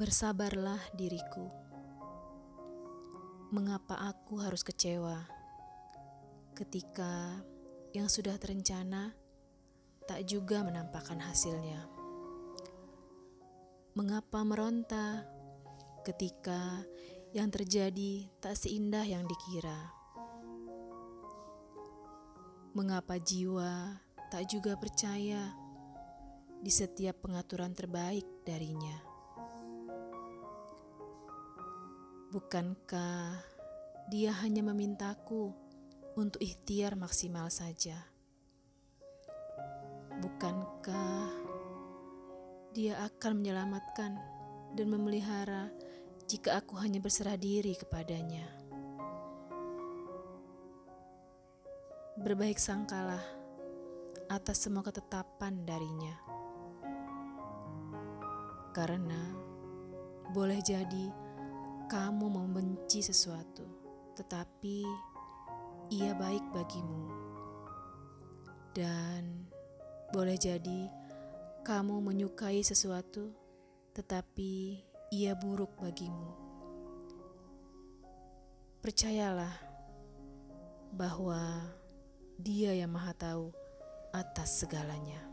Bersabarlah diriku. Mengapa aku harus kecewa ketika yang sudah terencana tak juga menampakkan hasilnya? Mengapa meronta ketika yang terjadi tak seindah yang dikira? Mengapa jiwa tak juga percaya di setiap pengaturan terbaik darinya? Bukankah dia hanya memintaku untuk ikhtiar maksimal saja? Bukankah dia akan menyelamatkan dan memelihara jika aku hanya berserah diri kepadanya? Berbaik sangkalah atas semua ketetapan darinya, karena boleh jadi kamu membenci sesuatu, tetapi ia baik bagimu, dan boleh jadi kamu menyukai sesuatu, tetapi ia buruk bagimu. Percayalah bahwa Dia yang Maha Tahu atas segalanya.